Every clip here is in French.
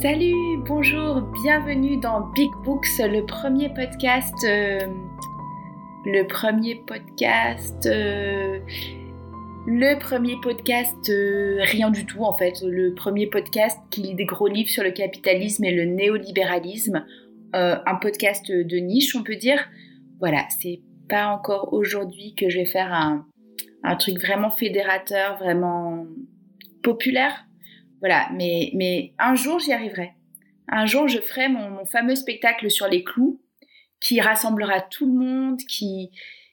Salut, bonjour, bienvenue dans Big Books, le premier podcast. euh, le premier podcast. euh, le premier podcast, euh, rien du tout en fait. Le premier podcast qui lit des gros livres sur le capitalisme et le néolibéralisme. Un podcast de niche, on peut dire. Voilà, c'est pas encore aujourd'hui que je vais faire un truc vraiment fédérateur, vraiment populaire. Voilà, mais, mais un jour j'y arriverai. Un jour je ferai mon, fameux spectacle sur les clous qui rassemblera tout le monde, qui,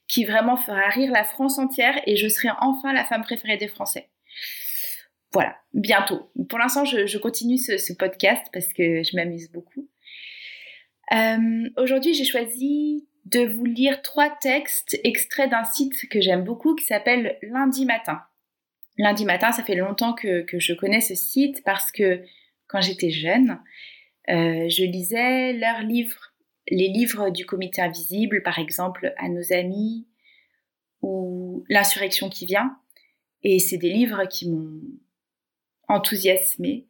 qui vraiment fera rire la France entière et je serai enfin la femme préférée des Français. Voilà, bientôt. Pour l'instant, je, continue ce, ce podcast parce que je m'amuse beaucoup. Euh, Aujourd'hui, j'ai choisi de vous lire trois textes extraits d'un site que j'aime beaucoup qui s'appelle Lundi Matin. Lundi Matin, ça fait longtemps que, je connais ce site parce que quand j'étais jeune, euh, je lisais leurs livres, les livres du comité invisible, par exemple, à nos amis ou L'insurrection qui vient. Et c'est des livres qui m'ont enthousiasmé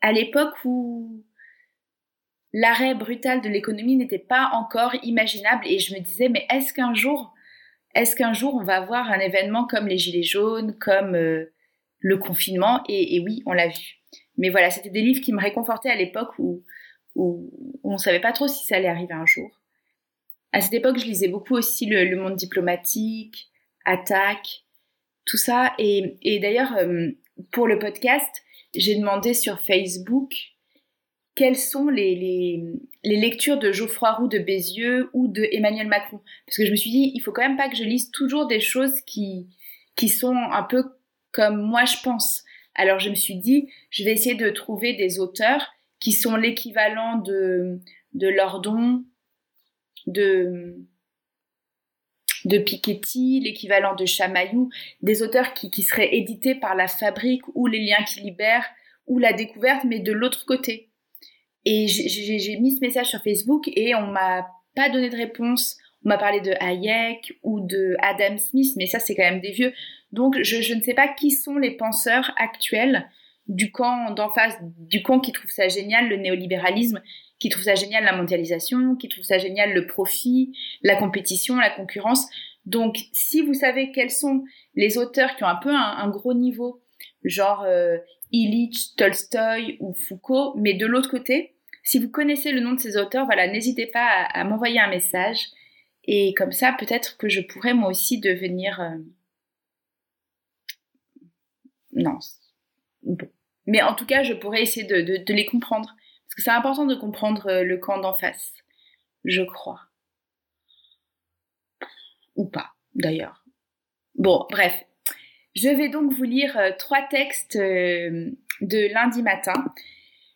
à l'époque où l'arrêt brutal de l'économie n'était pas encore imaginable et je me disais mais est-ce qu'un jour est-ce qu'un jour on va avoir un événement comme les gilets jaunes, comme euh, le confinement? Et, oui, on l'a vu. Mais voilà, c'était des livres qui me réconfortaient à l'époque où, on ne savait pas trop si ça allait arriver un jour. À cette époque, je lisais beaucoup aussi le, monde diplomatique, Attaque, tout ça. Et, et d'ailleurs, euh, pour le podcast, j'ai demandé sur Facebook quelles sont les, lectures de Geoffroy Roux de Bézieux ou de Emmanuel Macron? Parce que je me suis dit, il faut quand même pas que je lise toujours des choses qui, sont un peu comme moi je pense. Alors je me suis dit, je vais essayer de trouver des auteurs qui sont l'équivalent de, Lordon, de, de Piketty, l'équivalent de Chamaillou, des auteurs qui seraient édités par la Fabrique ou les Liens qui libèrent ou la Découverte, mais de l'autre côté. Et j'ai mis ce message sur Facebook et on m'a pas donné de réponse. On m'a parlé de Hayek ou de Adam Smith, mais ça c'est quand même des vieux. Donc je, ne sais pas qui sont les penseurs actuels du camp d'en face, du camp qui trouve ça génial le néolibéralisme, qui trouve ça génial la mondialisation, qui trouve ça génial le profit, la compétition, la concurrence. Donc si vous savez quels sont les auteurs qui ont un peu un, un gros niveau, genre euh, Illich, Tolstoy ou Foucault, mais de l'autre côté, si vous connaissez le nom de ces auteurs, voilà, n'hésitez pas à, m'envoyer un message. Et comme ça, peut-être que je pourrais moi aussi devenir... Euh... Non. Bon. Mais en tout cas, je pourrais essayer de, les comprendre. Parce que c'est important de comprendre euh, le camp d'en face. Je crois. Ou pas, d'ailleurs. Bon, bref. Je vais donc vous lire euh, trois textes de lundi matin.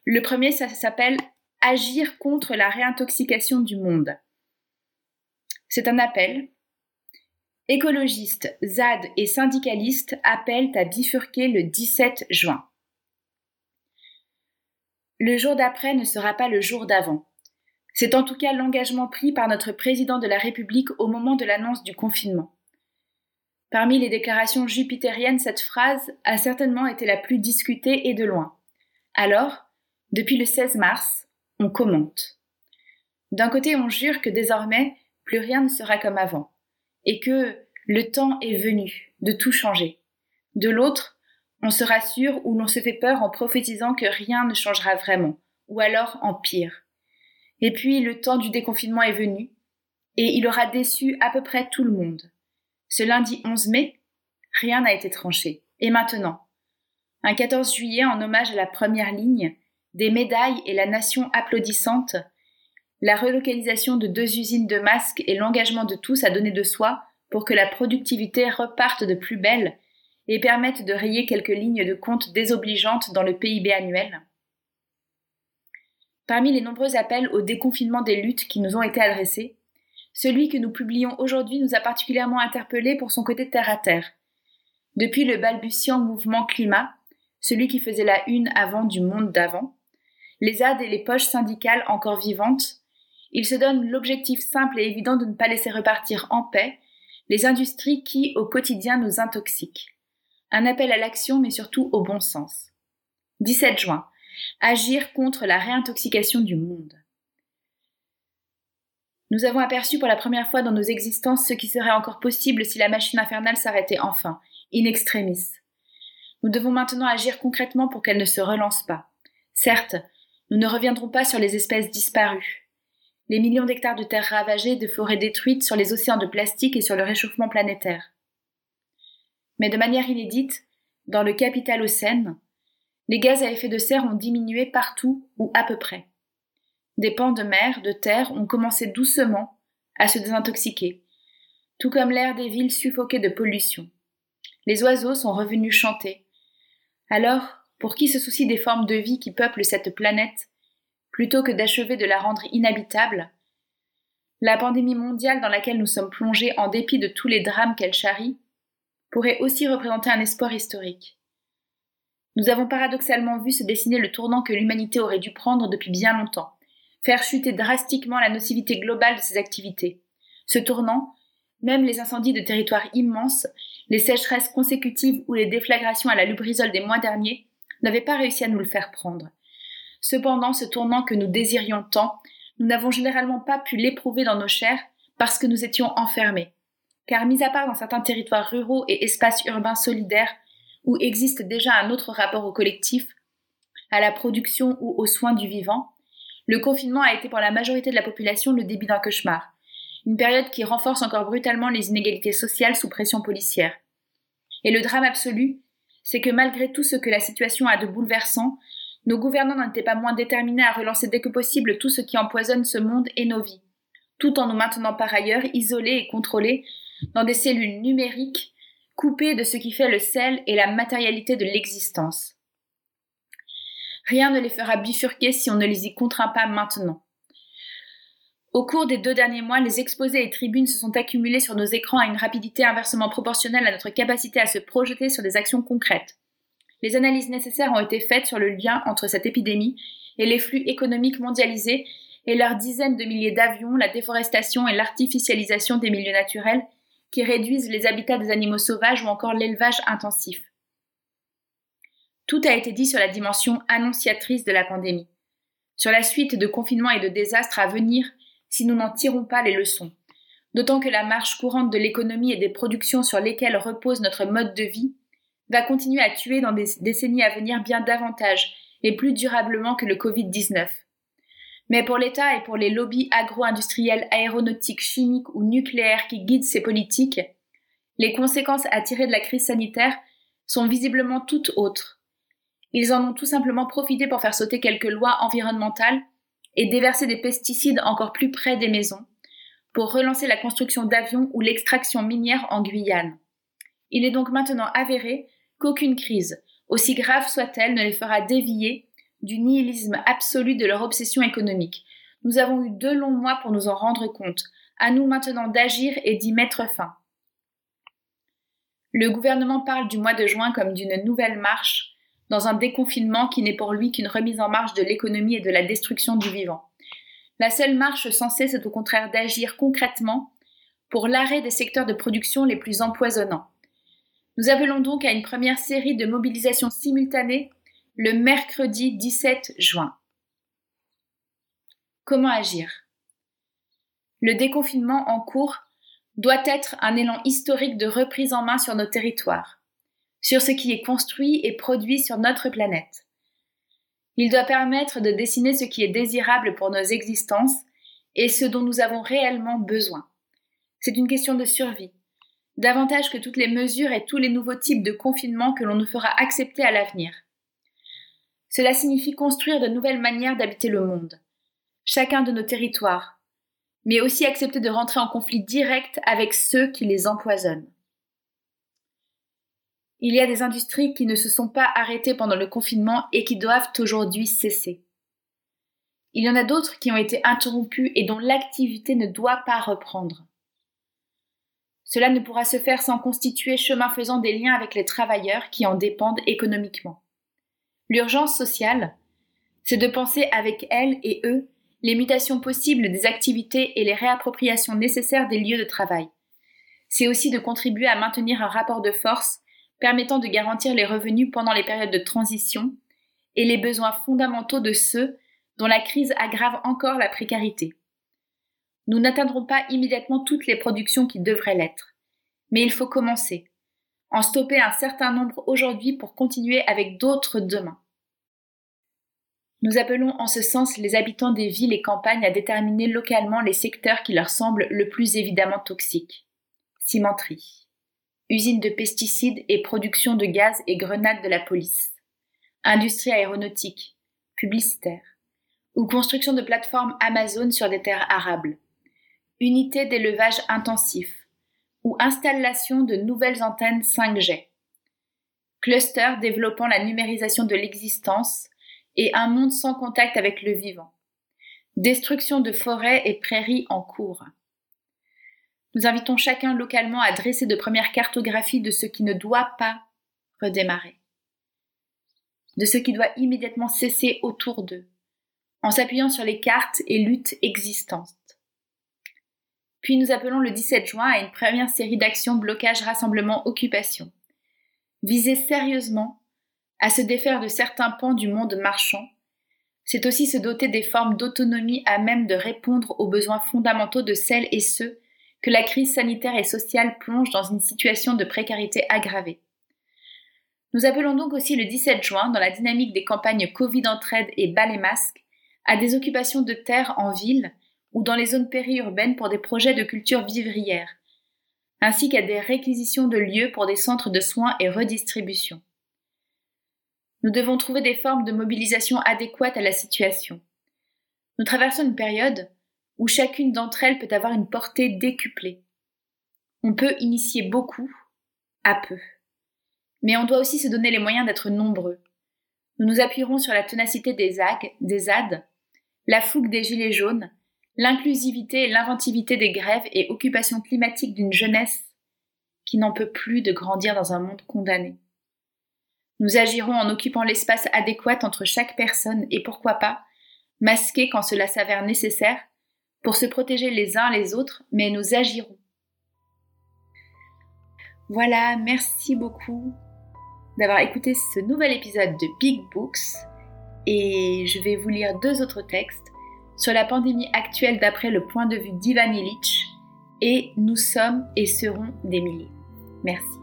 Le premier, ça s'appelle Agir contre la réintoxication du monde. C'est un appel. Écologistes, ZAD et syndicalistes appellent à bifurquer le 17 juin. Le jour d'après ne sera pas le jour d'avant. C'est en tout cas l'engagement pris par notre président de la République au moment de l'annonce du confinement. Parmi les déclarations jupitériennes, cette phrase a certainement été la plus discutée et de loin. Alors, depuis le 16 mars, on commente. D'un côté, on jure que désormais, plus rien ne sera comme avant, et que le temps est venu de tout changer. De l'autre, on se rassure ou l'on se fait peur en prophétisant que rien ne changera vraiment, ou alors en pire. Et puis le temps du déconfinement est venu, et il aura déçu à peu près tout le monde. Ce lundi 11 mai, rien n'a été tranché. Et maintenant Un 14 juillet en hommage à la première ligne, des médailles et la nation applaudissante, la relocalisation de deux usines de masques et l'engagement de tous à donner de soi pour que la productivité reparte de plus belle et permette de rayer quelques lignes de compte désobligeantes dans le PIB annuel. Parmi les nombreux appels au déconfinement des luttes qui nous ont été adressés, celui que nous publions aujourd'hui nous a particulièrement interpellés pour son côté terre à terre. Depuis le balbutiant mouvement climat, celui qui faisait la une avant du monde d'avant, les ZAD et les poches syndicales encore vivantes, il se donne l'objectif simple et évident de ne pas laisser repartir en paix les industries qui, au quotidien, nous intoxiquent. Un appel à l'action, mais surtout au bon sens. 17 juin. agir contre la réintoxication du monde. Nous avons aperçu pour la première fois dans nos existences ce qui serait encore possible si la machine infernale s'arrêtait enfin, in extremis. Nous devons maintenant agir concrètement pour qu'elle ne se relance pas. Certes, nous ne reviendrons pas sur les espèces disparues. Les millions d'hectares de terres ravagées, de forêts détruites, sur les océans de plastique et sur le réchauffement planétaire. Mais de manière inédite, dans le capital Océane, les gaz à effet de serre ont diminué partout ou à peu près. Des pans de mer, de terre ont commencé doucement à se désintoxiquer, tout comme l'air des villes suffoquées de pollution. Les oiseaux sont revenus chanter. Alors, pour qui se soucie des formes de vie qui peuplent cette planète, plutôt que d'achever de la rendre inhabitable, la pandémie mondiale dans laquelle nous sommes plongés en dépit de tous les drames qu'elle charrie pourrait aussi représenter un espoir historique. Nous avons paradoxalement vu se dessiner le tournant que l'humanité aurait dû prendre depuis bien longtemps, faire chuter drastiquement la nocivité globale de ses activités. Ce tournant, même les incendies de territoires immenses, les sécheresses consécutives ou les déflagrations à la lubrizole des mois derniers n'avaient pas réussi à nous le faire prendre. Cependant, ce tournant que nous désirions tant, nous n'avons généralement pas pu l'éprouver dans nos chairs parce que nous étions enfermés. Car, mis à part dans certains territoires ruraux et espaces urbains solidaires où existe déjà un autre rapport au collectif, à la production ou aux soins du vivant, le confinement a été pour la majorité de la population le début d'un cauchemar, une période qui renforce encore brutalement les inégalités sociales sous pression policière. Et le drame absolu, c'est que malgré tout ce que la situation a de bouleversant, nos gouvernants n'étaient pas moins déterminés à relancer dès que possible tout ce qui empoisonne ce monde et nos vies, tout en nous maintenant par ailleurs isolés et contrôlés dans des cellules numériques coupées de ce qui fait le sel et la matérialité de l'existence. Rien ne les fera bifurquer si on ne les y contraint pas maintenant. Au cours des deux derniers mois, les exposés et tribunes se sont accumulés sur nos écrans à une rapidité inversement proportionnelle à notre capacité à se projeter sur des actions concrètes. Les analyses nécessaires ont été faites sur le lien entre cette épidémie et les flux économiques mondialisés et leurs dizaines de milliers d'avions, la déforestation et l'artificialisation des milieux naturels qui réduisent les habitats des animaux sauvages ou encore l'élevage intensif. Tout a été dit sur la dimension annonciatrice de la pandémie, sur la suite de confinements et de désastres à venir si nous n'en tirons pas les leçons. D'autant que la marche courante de l'économie et des productions sur lesquelles repose notre mode de vie va continuer à tuer dans des décennies à venir bien davantage et plus durablement que le Covid-19. Mais pour l'État et pour les lobbies agro-industriels, aéronautiques, chimiques ou nucléaires qui guident ces politiques, les conséquences à tirer de la crise sanitaire sont visiblement toutes autres. Ils en ont tout simplement profité pour faire sauter quelques lois environnementales et déverser des pesticides encore plus près des maisons, pour relancer la construction d'avions ou l'extraction minière en Guyane. Il est donc maintenant avéré qu'aucune crise, aussi grave soit-elle, ne les fera dévier du nihilisme absolu de leur obsession économique. Nous avons eu deux longs mois pour nous en rendre compte. À nous maintenant d'agir et d'y mettre fin. Le gouvernement parle du mois de juin comme d'une nouvelle marche dans un déconfinement qui n'est pour lui qu'une remise en marche de l'économie et de la destruction du vivant. La seule marche censée, c'est au contraire d'agir concrètement pour l'arrêt des secteurs de production les plus empoisonnants. Nous appelons donc à une première série de mobilisations simultanées le mercredi 17 juin. Comment agir? Le déconfinement en cours doit être un élan historique de reprise en main sur nos territoires, sur ce qui est construit et produit sur notre planète. Il doit permettre de dessiner ce qui est désirable pour nos existences et ce dont nous avons réellement besoin. C'est une question de survie, davantage que toutes les mesures et tous les nouveaux types de confinement que l'on nous fera accepter à l'avenir. Cela signifie construire de nouvelles manières d'habiter le monde, chacun de nos territoires, mais aussi accepter de rentrer en conflit direct avec ceux qui les empoisonnent. Il y a des industries qui ne se sont pas arrêtées pendant le confinement et qui doivent aujourd'hui cesser. Il y en a d'autres qui ont été interrompues et dont l'activité ne doit pas reprendre. Cela ne pourra se faire sans constituer chemin faisant des liens avec les travailleurs qui en dépendent économiquement. L'urgence sociale, c'est de penser avec elles et eux les mutations possibles des activités et les réappropriations nécessaires des lieux de travail. C'est aussi de contribuer à maintenir un rapport de force permettant de garantir les revenus pendant les périodes de transition et les besoins fondamentaux de ceux dont la crise aggrave encore la précarité. Nous n'atteindrons pas immédiatement toutes les productions qui devraient l'être, mais il faut commencer, en stopper un certain nombre aujourd'hui pour continuer avec d'autres demain. Nous appelons en ce sens les habitants des villes et campagnes à déterminer localement les secteurs qui leur semblent le plus évidemment toxiques. Cimenterie, usines de pesticides et production de gaz et grenades de la police, industrie aéronautique, publicitaire, ou construction de plateformes Amazon sur des terres arables, unités d'élevage intensif, ou installation de nouvelles antennes 5G, clusters développant la numérisation de l'existence et un monde sans contact avec le vivant, destruction de forêts et prairies en cours. Nous invitons chacun localement à dresser de premières cartographies de ce qui ne doit pas redémarrer, de ce qui doit immédiatement cesser autour d'eux, en s'appuyant sur les cartes et luttes existantes. Puis nous appelons le 17 juin à une première série d'actions blocage, rassemblement, occupation. Viser sérieusement à se défaire de certains pans du monde marchand, c'est aussi se doter des formes d'autonomie à même de répondre aux besoins fondamentaux de celles et ceux que la crise sanitaire et sociale plonge dans une situation de précarité aggravée. Nous appelons donc aussi le 17 juin, dans la dynamique des campagnes Covid entraide et bas les masques, à des occupations de terres en ville ou dans les zones périurbaines pour des projets de culture vivrière, ainsi qu'à des réquisitions de lieux pour des centres de soins et redistribution. Nous devons trouver des formes de mobilisation adéquates à la situation. Nous traversons une période où chacune d'entre elles peut avoir une portée décuplée. On peut initier beaucoup à peu. Mais on doit aussi se donner les moyens d'être nombreux. Nous nous appuierons sur la ténacité des AG, des la fougue des gilets jaunes, l'inclusivité et l'inventivité des grèves et occupations climatiques d'une jeunesse qui n'en peut plus de grandir dans un monde condamné. Nous agirons en occupant l'espace adéquat entre chaque personne et pourquoi pas, masquer quand cela s'avère nécessaire, pour se protéger les uns les autres, mais nous agirons. Voilà, merci beaucoup d'avoir écouté ce nouvel épisode de Big Books et je vais vous lire deux autres textes sur la pandémie actuelle d'après le point de vue d'Ivan Illich et Nous sommes et serons des milliers. Merci.